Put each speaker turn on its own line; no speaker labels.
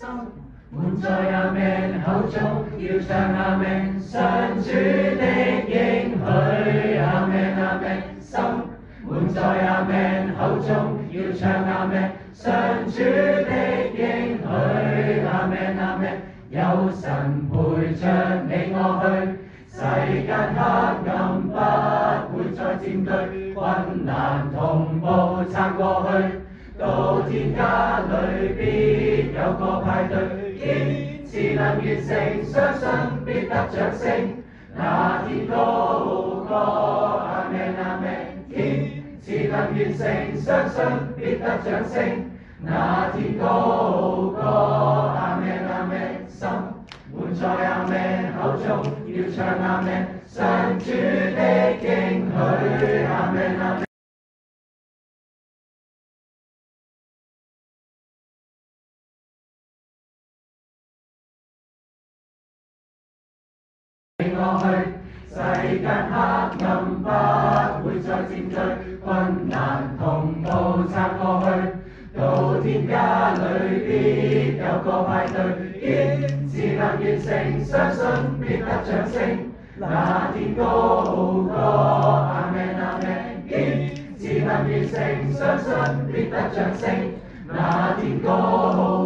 心满在阿门口中要唱阿门，信主的应许阿门阿门。心满在阿门口中要唱阿门，信主的应许阿门阿门。有神陪着你我去，世间黑暗不会再占据，困难同步撑过去，到天家里边。有个派对，坚持能完成，相信必得掌声。那天高歌阿门阿门，天持能完成，相信必得掌声。那天高歌阿门阿门，心满载阿门口中，要唱阿门，信主的许。过去，世间黑暗不会再占据，困难同步撑过去。到天家里必有个派对，坚持能完成，相信必得掌声。那天高歌阿门阿门，坚持能完成，相信必得掌声。那天高。